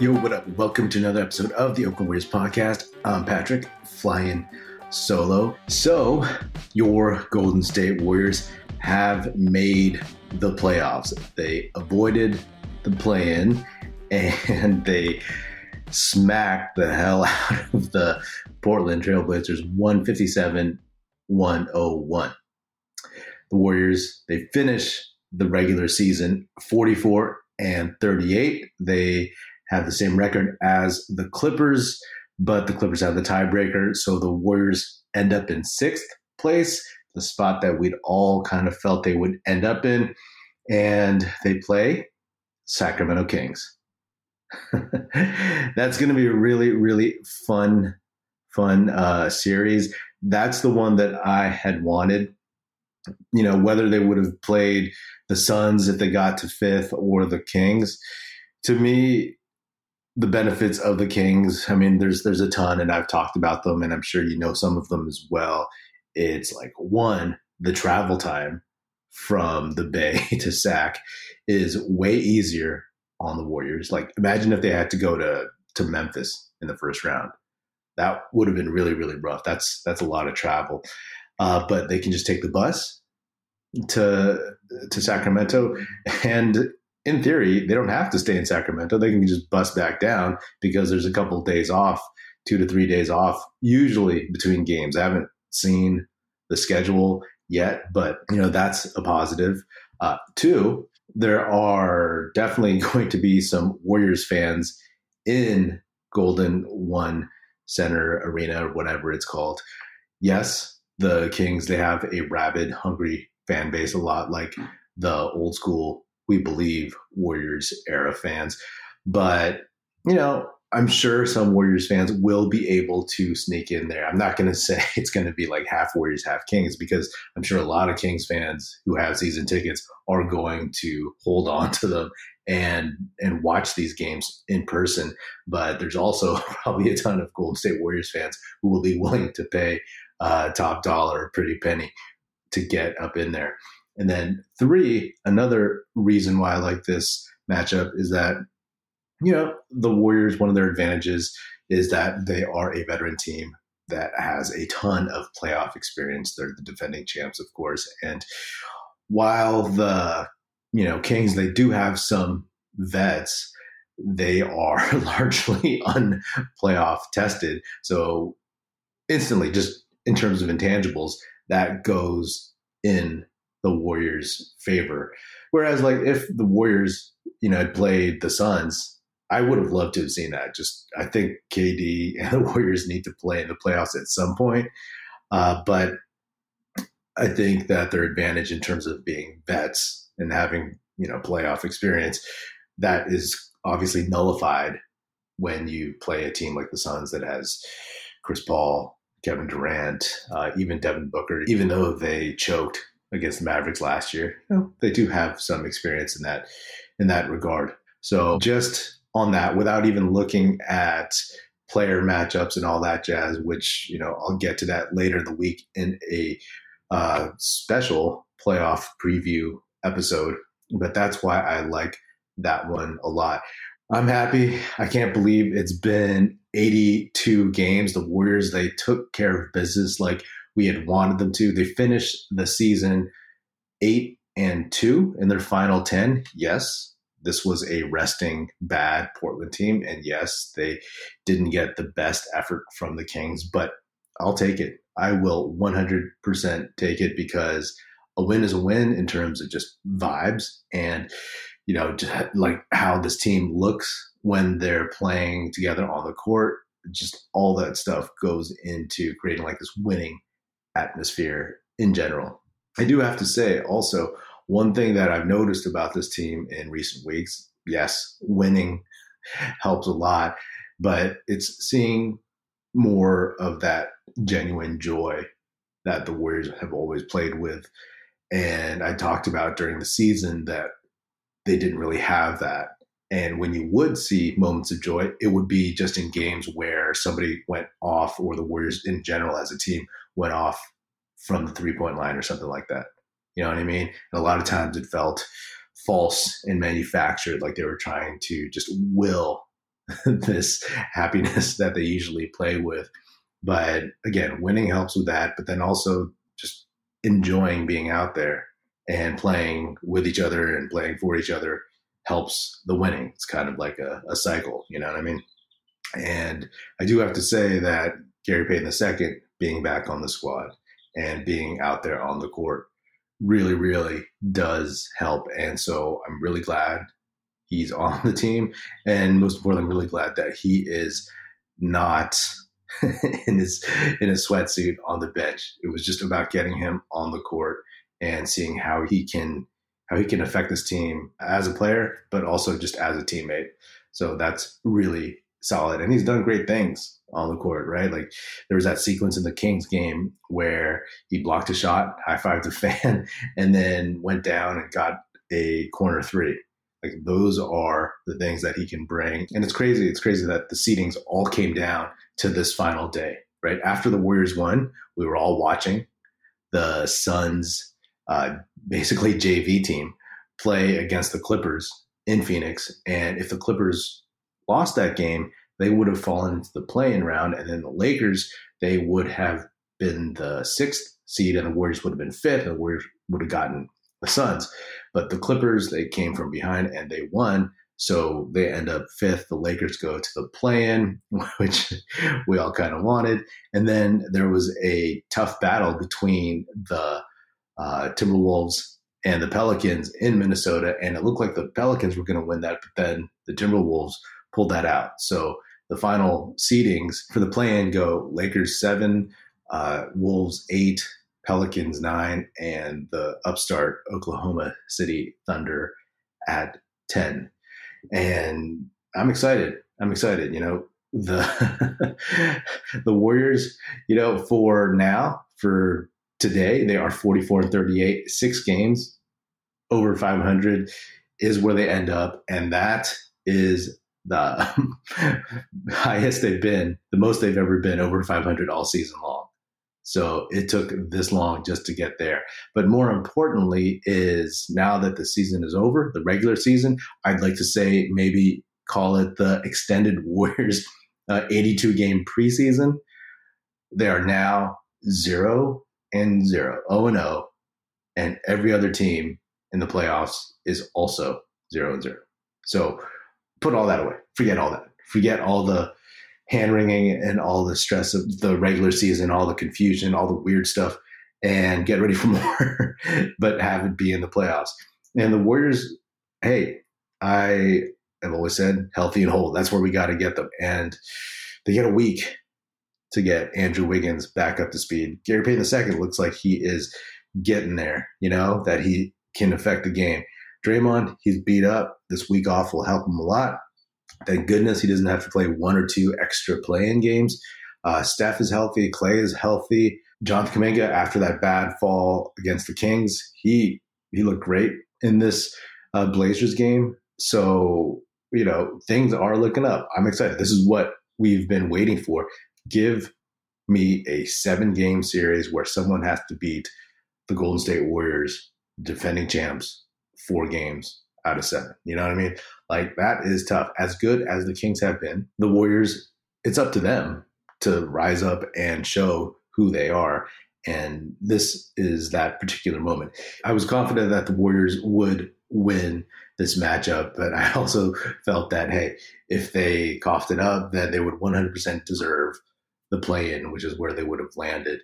Yo, what up? Welcome to another episode of the Oakland Warriors podcast. I'm Patrick, flying solo. So, your Golden State Warriors have made the playoffs. They avoided the play in and they smacked the hell out of the Portland Trailblazers 157 101. The Warriors, they finish the regular season 44 and 38. They have the same record as the Clippers, but the Clippers have the tiebreaker. So the Warriors end up in sixth place, the spot that we'd all kind of felt they would end up in. And they play Sacramento Kings. That's going to be a really, really fun, fun uh, series. That's the one that I had wanted. You know, whether they would have played the Suns if they got to fifth or the Kings. To me, the benefits of the Kings. I mean, there's there's a ton, and I've talked about them, and I'm sure you know some of them as well. It's like one, the travel time from the Bay to Sac is way easier on the Warriors. Like, imagine if they had to go to to Memphis in the first round. That would have been really really rough. That's that's a lot of travel, uh, but they can just take the bus to to Sacramento, and in theory, they don't have to stay in Sacramento. They can just bust back down because there's a couple of days off, two to three days off, usually between games. I haven't seen the schedule yet, but you know that's a positive. Uh, two, there are definitely going to be some Warriors fans in Golden One Center Arena or whatever it's called. Yes, the Kings they have a rabid, hungry fan base, a lot like the old school we believe Warriors era fans. But, you know, I'm sure some Warriors fans will be able to sneak in there. I'm not going to say it's going to be like half Warriors, half Kings, because I'm sure a lot of Kings fans who have season tickets are going to hold on to them and and watch these games in person. But there's also probably a ton of Golden State Warriors fans who will be willing to pay uh, top dollar, pretty penny, to get up in there. And then three, another reason why I like this matchup is that, you know, the Warriors, one of their advantages is that they are a veteran team that has a ton of playoff experience. They're the defending champs, of course. And while the, you know, Kings, they do have some vets, they are largely unplayoff tested. So instantly, just in terms of intangibles, that goes in the Warriors' favor. Whereas, like, if the Warriors, you know, had played the Suns, I would have loved to have seen that. Just, I think KD and the Warriors need to play in the playoffs at some point. Uh, but I think that their advantage in terms of being vets and having, you know, playoff experience, that is obviously nullified when you play a team like the Suns that has Chris Paul, Kevin Durant, uh, even Devin Booker, even though they choked against the Mavericks last year. You know, they do have some experience in that in that regard. So just on that, without even looking at player matchups and all that jazz, which you know I'll get to that later in the week in a uh, special playoff preview episode. But that's why I like that one a lot. I'm happy. I can't believe it's been 82 games. The Warriors they took care of business like we had wanted them to. They finished the season eight and two in their final 10. Yes, this was a resting bad Portland team. And yes, they didn't get the best effort from the Kings, but I'll take it. I will 100% take it because a win is a win in terms of just vibes and, you know, like how this team looks when they're playing together on the court. Just all that stuff goes into creating like this winning atmosphere in general. I do have to say also, one thing that I've noticed about this team in recent weeks, yes, winning helps a lot, but it's seeing more of that genuine joy that the Warriors have always played with. And I talked about during the season that they didn't really have that. And when you would see moments of joy, it would be just in games where somebody went off, or the Warriors in general as a team went off from the three point line or something like that. You know what I mean? And a lot of times it felt false and manufactured, like they were trying to just will this happiness that they usually play with. But again, winning helps with that, but then also just enjoying being out there and playing with each other and playing for each other helps the winning. It's kind of like a, a cycle, you know what I mean? And I do have to say that Gary Payton II being back on the squad and being out there on the court really, really does help. And so I'm really glad he's on the team. And most importantly, I'm really glad that he is not in his in his sweatsuit on the bench. It was just about getting him on the court and seeing how he can how he can affect this team as a player, but also just as a teammate. So that's really solid. And he's done great things on the court, right? Like there was that sequence in the Kings game where he blocked a shot, high fived a fan, and then went down and got a corner three. Like those are the things that he can bring. And it's crazy. It's crazy that the seedings all came down to this final day, right? After the Warriors won, we were all watching the Suns, uh, basically JV team, play against the Clippers in Phoenix. And if the Clippers lost that game, they would have fallen into the play-in round, and then the Lakers they would have been the sixth seed, and the Warriors would have been fifth, and the Warriors would have gotten the Suns. But the Clippers they came from behind and they won, so they end up fifth. The Lakers go to the play-in, which we all kind of wanted, and then there was a tough battle between the uh, Timberwolves and the Pelicans in Minnesota, and it looked like the Pelicans were going to win that, but then the Timberwolves pulled that out. So the final seedings for the play-in go Lakers seven, uh, Wolves eight, Pelicans nine, and the upstart Oklahoma City Thunder at ten. And I'm excited. I'm excited. You know the the Warriors. You know for now for today they are 44 and 38, six games over 500 is where they end up, and that is the highest they've been, the most they've ever been over 500 all season long. So it took this long just to get there. But more importantly, is now that the season is over, the regular season, I'd like to say maybe call it the extended Warriors uh, 82 game preseason. They are now zero and zero, 0 and 0, and every other team in the playoffs is also zero and zero. So put all that away. Forget all that. Forget all the hand wringing and all the stress of the regular season, all the confusion, all the weird stuff, and get ready for more, but have it be in the playoffs. And the Warriors, hey, I have always said healthy and whole. That's where we got to get them. And they get a week to get Andrew Wiggins back up to speed. Gary Payton II looks like he is getting there, you know, that he can affect the game. Draymond, he's beat up. This week off will help him a lot. Thank goodness he doesn't have to play one or two extra play-in games. Uh, Steph is healthy. Klay is healthy. Jonathan Kuminga, after that bad fall against the Kings, he he looked great in this uh, Blazers game. So you know things are looking up. I'm excited. This is what we've been waiting for. Give me a seven game series where someone has to beat the Golden State Warriors, defending champs, four games out of seven. You know what I mean? Like that is tough. As good as the Kings have been, the Warriors, it's up to them to rise up and show who they are. And this is that particular moment. I was confident that the Warriors would win this matchup, but I also felt that, hey, if they coughed it up, then they would 100% deserve the play in, which is where they would have landed.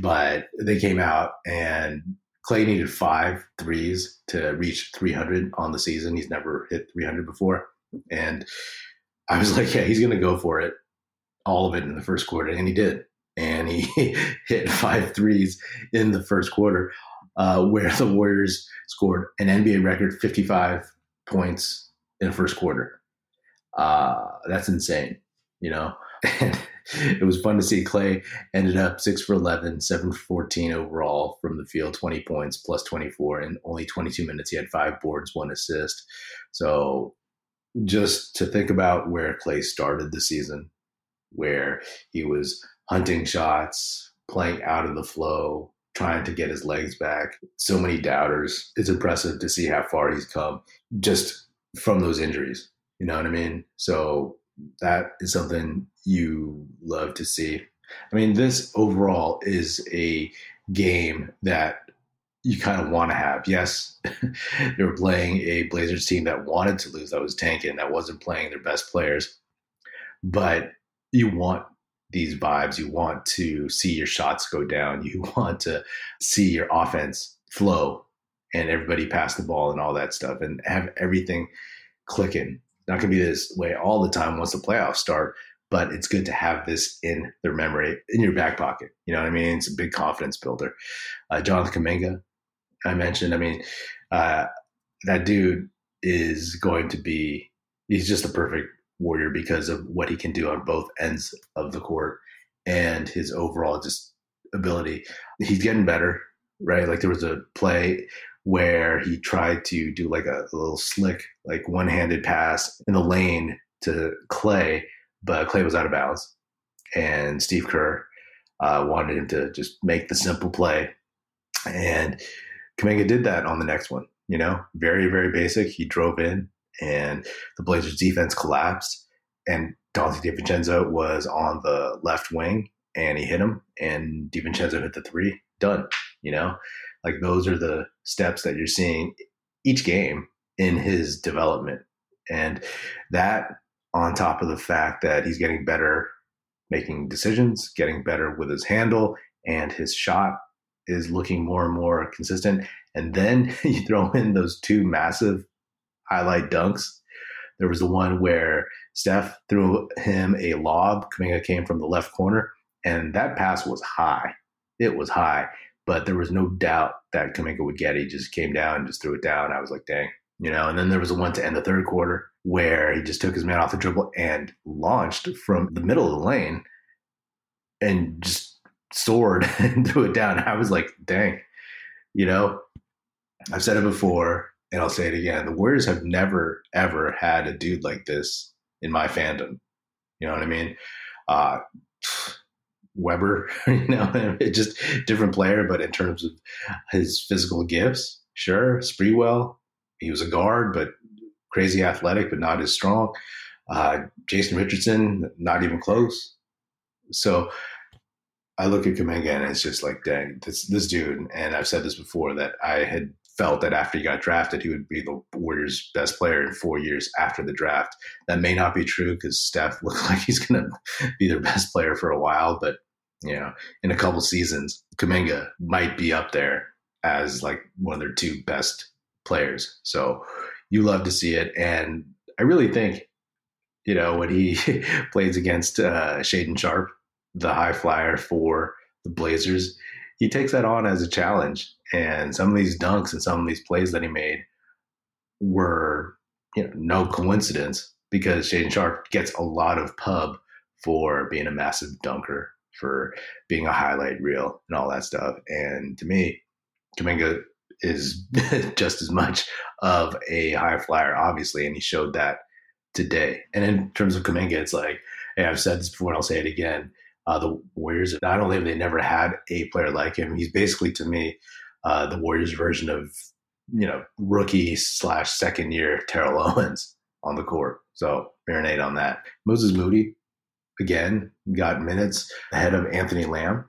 But they came out and Klay needed five threes to reach 300 on the season. He's never hit 300 before. And I was like, yeah, he's going to go for it, all of it in the first quarter. And he did. And he hit five threes in the first quarter, uh, where the Warriors scored an NBA record 55 points in the first quarter. Uh, that's insane, you know? And it was fun to see Klay ended up six for 11, seven for 14 overall from the field, 20 points plus 24 in only 22 minutes. He had five boards, one assist. So just to think about where Clay started the season, where he was hunting shots, playing out of the flow, trying to get his legs back. So many doubters. It's impressive to see how far he's come just from those injuries. You know what I mean? So that is something you love to see. I mean, this overall is a game that you kind of want to have. Yes, were playing a Blazers team that wanted to lose, that was tanking, that wasn't playing their best players. But you want these vibes. You want to see your shots go down. You want to see your offense flow and everybody pass the ball and all that stuff and have everything clicking. Not going to be this way all the time once the playoffs start, but it's good to have this in their memory, in your back pocket. You know what I mean? It's a big confidence builder. Uh, Jonathan Kuminga, I mentioned. I mean, uh, that dude is going to be, he's just a perfect warrior because of what he can do on both ends of the court and his overall just ability. He's getting better, right? Like there was a play where he tried to do like a, a little slick, like one handed pass in the lane to Klay, but Klay was out of bounds. And Steve Kerr uh, wanted him to just make the simple play. And Kuminga did that on the next one, you know, very, very basic. He drove in and the Blazers defense collapsed. And Donte DiVincenzo was on the left wing and he hit him and DiVincenzo hit the three. Done, you know? Like those are the steps that you're seeing each game in his development. And that on top of the fact that he's getting better making decisions, getting better with his handle, and his shot is looking more and more consistent. And then you throw in those two massive highlight dunks. There was the one where Steph threw him a lob. Kuminga came from the left corner, and that pass was high. It was high but there was no doubt that Kuminga would get it. He just came down and just threw it down. I was like, dang, you know. And then there was a one to end the third quarter where he just took his man off the dribble and launched from the middle of the lane and just soared and threw it down. I was like, dang, you know. I've said it before and I'll say it again. The Warriors have never ever had a dude like this in my fandom. You know what I mean? Uh, Webber, you know, just different player, but in terms of his physical gifts, sure. Sprewell, he was a guard, but crazy athletic, but not as strong. Uh, Jason Richardson, not even close. So I look at Kuminga and it's just like, dang, this this dude. And I've said this before that I had felt that after he got drafted, he would be the Warriors' best player in four years after the draft. That may not be true because Steph looks like he's going to be their best player for a while, but you know, in a couple seasons, Kuminga might be up there as like one of their two best players. So you love to see it. And I really think, you know, when he plays against uh, Shaedon Sharpe, the high flyer for the Blazers, he takes that on as a challenge. And some of these dunks and some of these plays that he made were, you know, no coincidence because Shaedon Sharpe gets a lot of pub for being a massive dunker for being a highlight reel and all that stuff. And to me, Kuminga is just as much of a high flyer, obviously, and he showed that today. And in terms of Kuminga, it's like, hey, I've said this before and I'll say it again. Uh, the Warriors, not only have they never had a player like him, he's basically to me uh, the Warriors version of, you know, rookie slash second year Terrell Owens on the court. So marinate on that. Moses Moody, again got minutes ahead of Anthony Lamb.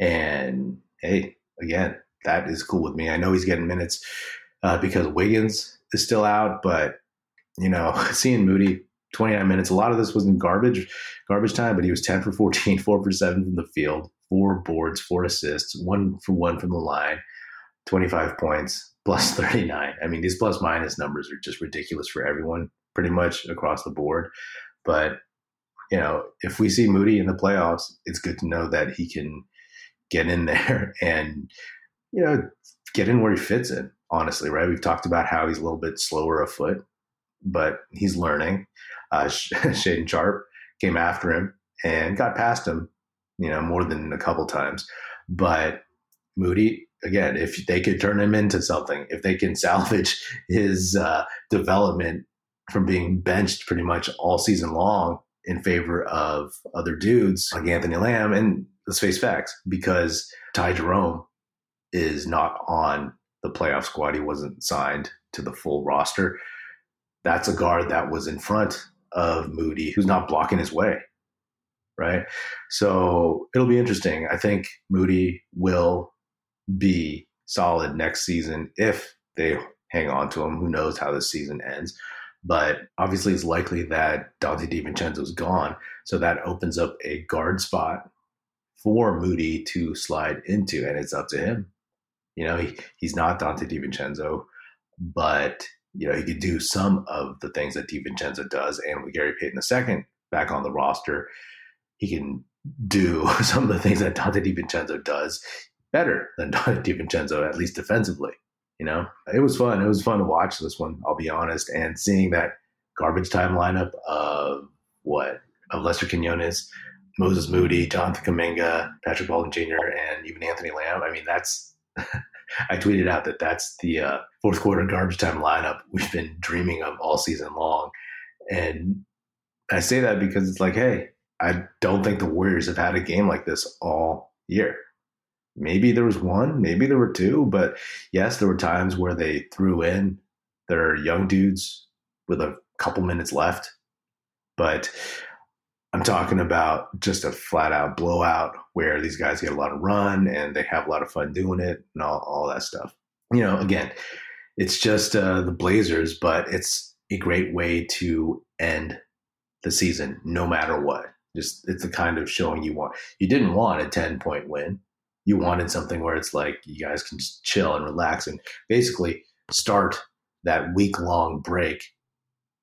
And hey, again, that is cool with me. I know he's getting minutes uh, because Wiggins is still out, but you know, seeing Moody 29 minutes, a lot of this was in garbage, garbage time, but he was 10 for 14, four for seven from the field, four boards, four assists, one for one from the line, 25 points, plus 39. I mean, these plus minus numbers are just ridiculous for everyone, pretty much across the board. But you know, if we see Moody in the playoffs, it's good to know that he can get in there and, you know, get in where he fits in, honestly, right? We've talked about how he's a little bit slower of foot, but he's learning. Uh, Shaedon Sharpe came after him and got past him, you know, more than a couple times. But Moody, again, if they could turn him into something, if they can salvage his uh, development from being benched pretty much all season long in favor of other dudes like Anthony Lamb. And let's face facts, because Ty Jerome is not on the playoff squad. He wasn't signed to the full roster. That's a guard that was in front of Moody who's not blocking his way. Right. So it'll be interesting. I think Moody will be solid next season if they hang on to him. Who knows how this season ends? But obviously, it's likely that Donte DiVincenzo's gone. So that opens up a guard spot for Moody to slide into, and it's up to him. You know, he, he's not Donte DiVincenzo, but you know he could do some of the things that DiVincenzo does, and with Gary Payton II back on the roster, he can do some of the things that Donte DiVincenzo does better than Donte DiVincenzo, at least defensively. You know, it was fun. It was fun to watch this one. I'll be honest, and seeing that garbage time lineup of what of Lester Quinones, Moses Moody, Jonathan Kuminga, Patrick Baldwin Jr., and even Anthony Lamb. I mean, that's. I tweeted out that that's the uh, fourth quarter garbage time lineup we've been dreaming of all season long, and I say that because it's like, hey, I don't think the Warriors have had a game like this all year. Maybe there was one, maybe there were two, but yes, there were times where they threw in their young dudes with a couple minutes left. But I'm talking about just a flat out blowout where these guys get a lot of run and they have a lot of fun doing it and all, all that stuff. You know, again, it's just uh, the Blazers, but it's a great way to end the season no matter what. Just it's the kind of showing you want. You didn't want a 10 point win you wanted something where it's like you guys can chill and relax and basically start that week long break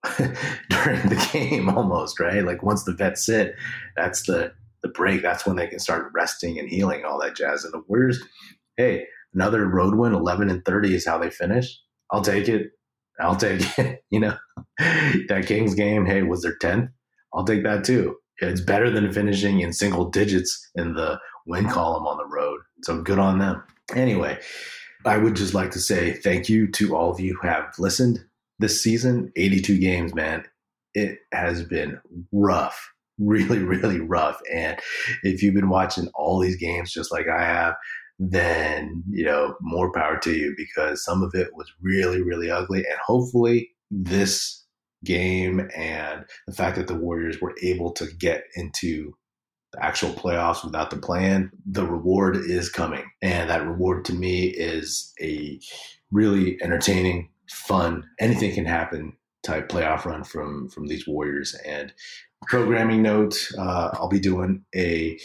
during the game almost right? Like once the vets sit that's the the break. That's when they can start resting and healing all that jazz. And the warriors hey another road win 11 and 30 is how they finish. I'll take it. I'll take it you know? That kings game hey was their 10th i'll take that too. It's better than finishing in single digits in the win column on the road. So good on them. Anyway, I would just like to say thank you to all of you who have listened this season. 82 games, man. It has been rough, really, really rough. And if you've been watching all these games just like I have, then, you know, more power to you because some of it was really, really ugly. And hopefully this game and the fact that the Warriors were able to get into the actual playoffs without the plan, the reward is coming. And that reward to me is a really entertaining, fun, anything can happen type playoff run from from these Warriors. And programming note, uh, I'll be doing a,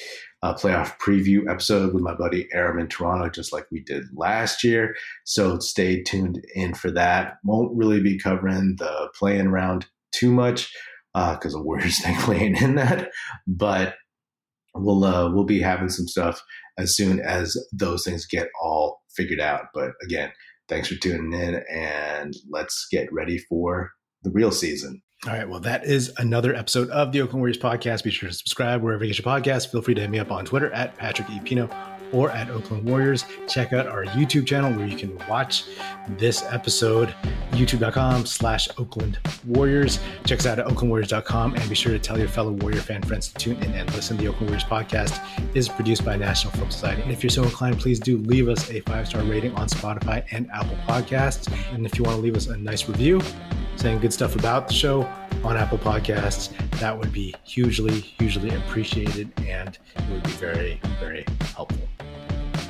a, playoff preview episode with my buddy Aram in Toronto, just like we did last year. So stay tuned in for that. Won't really be covering the playing round too much because uh, the Warriors ain't in that, but we'll uh, we'll be having some stuff as soon as those things get all figured out. But again, thanks for tuning in, and let's get ready for the real season. All right. Well, that is another episode of the Oakland Warriors podcast. Be sure to subscribe wherever you get your podcast. Feel free to hit me up on Twitter at Patrick E. Pino or at Oakland Warriors. Check out our YouTube channel where you can watch this episode, youtube.com slash Oakland Warriors. Check us out at oaklandwarriors.com and be sure to tell your fellow Warrior fan friends to tune in and listen. The Oakland Warriors podcast is produced by National Film Society. And if you're so inclined, please do leave us a five-star rating on Spotify and Apple Podcasts. And if you want to leave us a nice review saying good stuff about the show on Apple Podcasts, that would be hugely, hugely appreciated and it would be very, very helpful.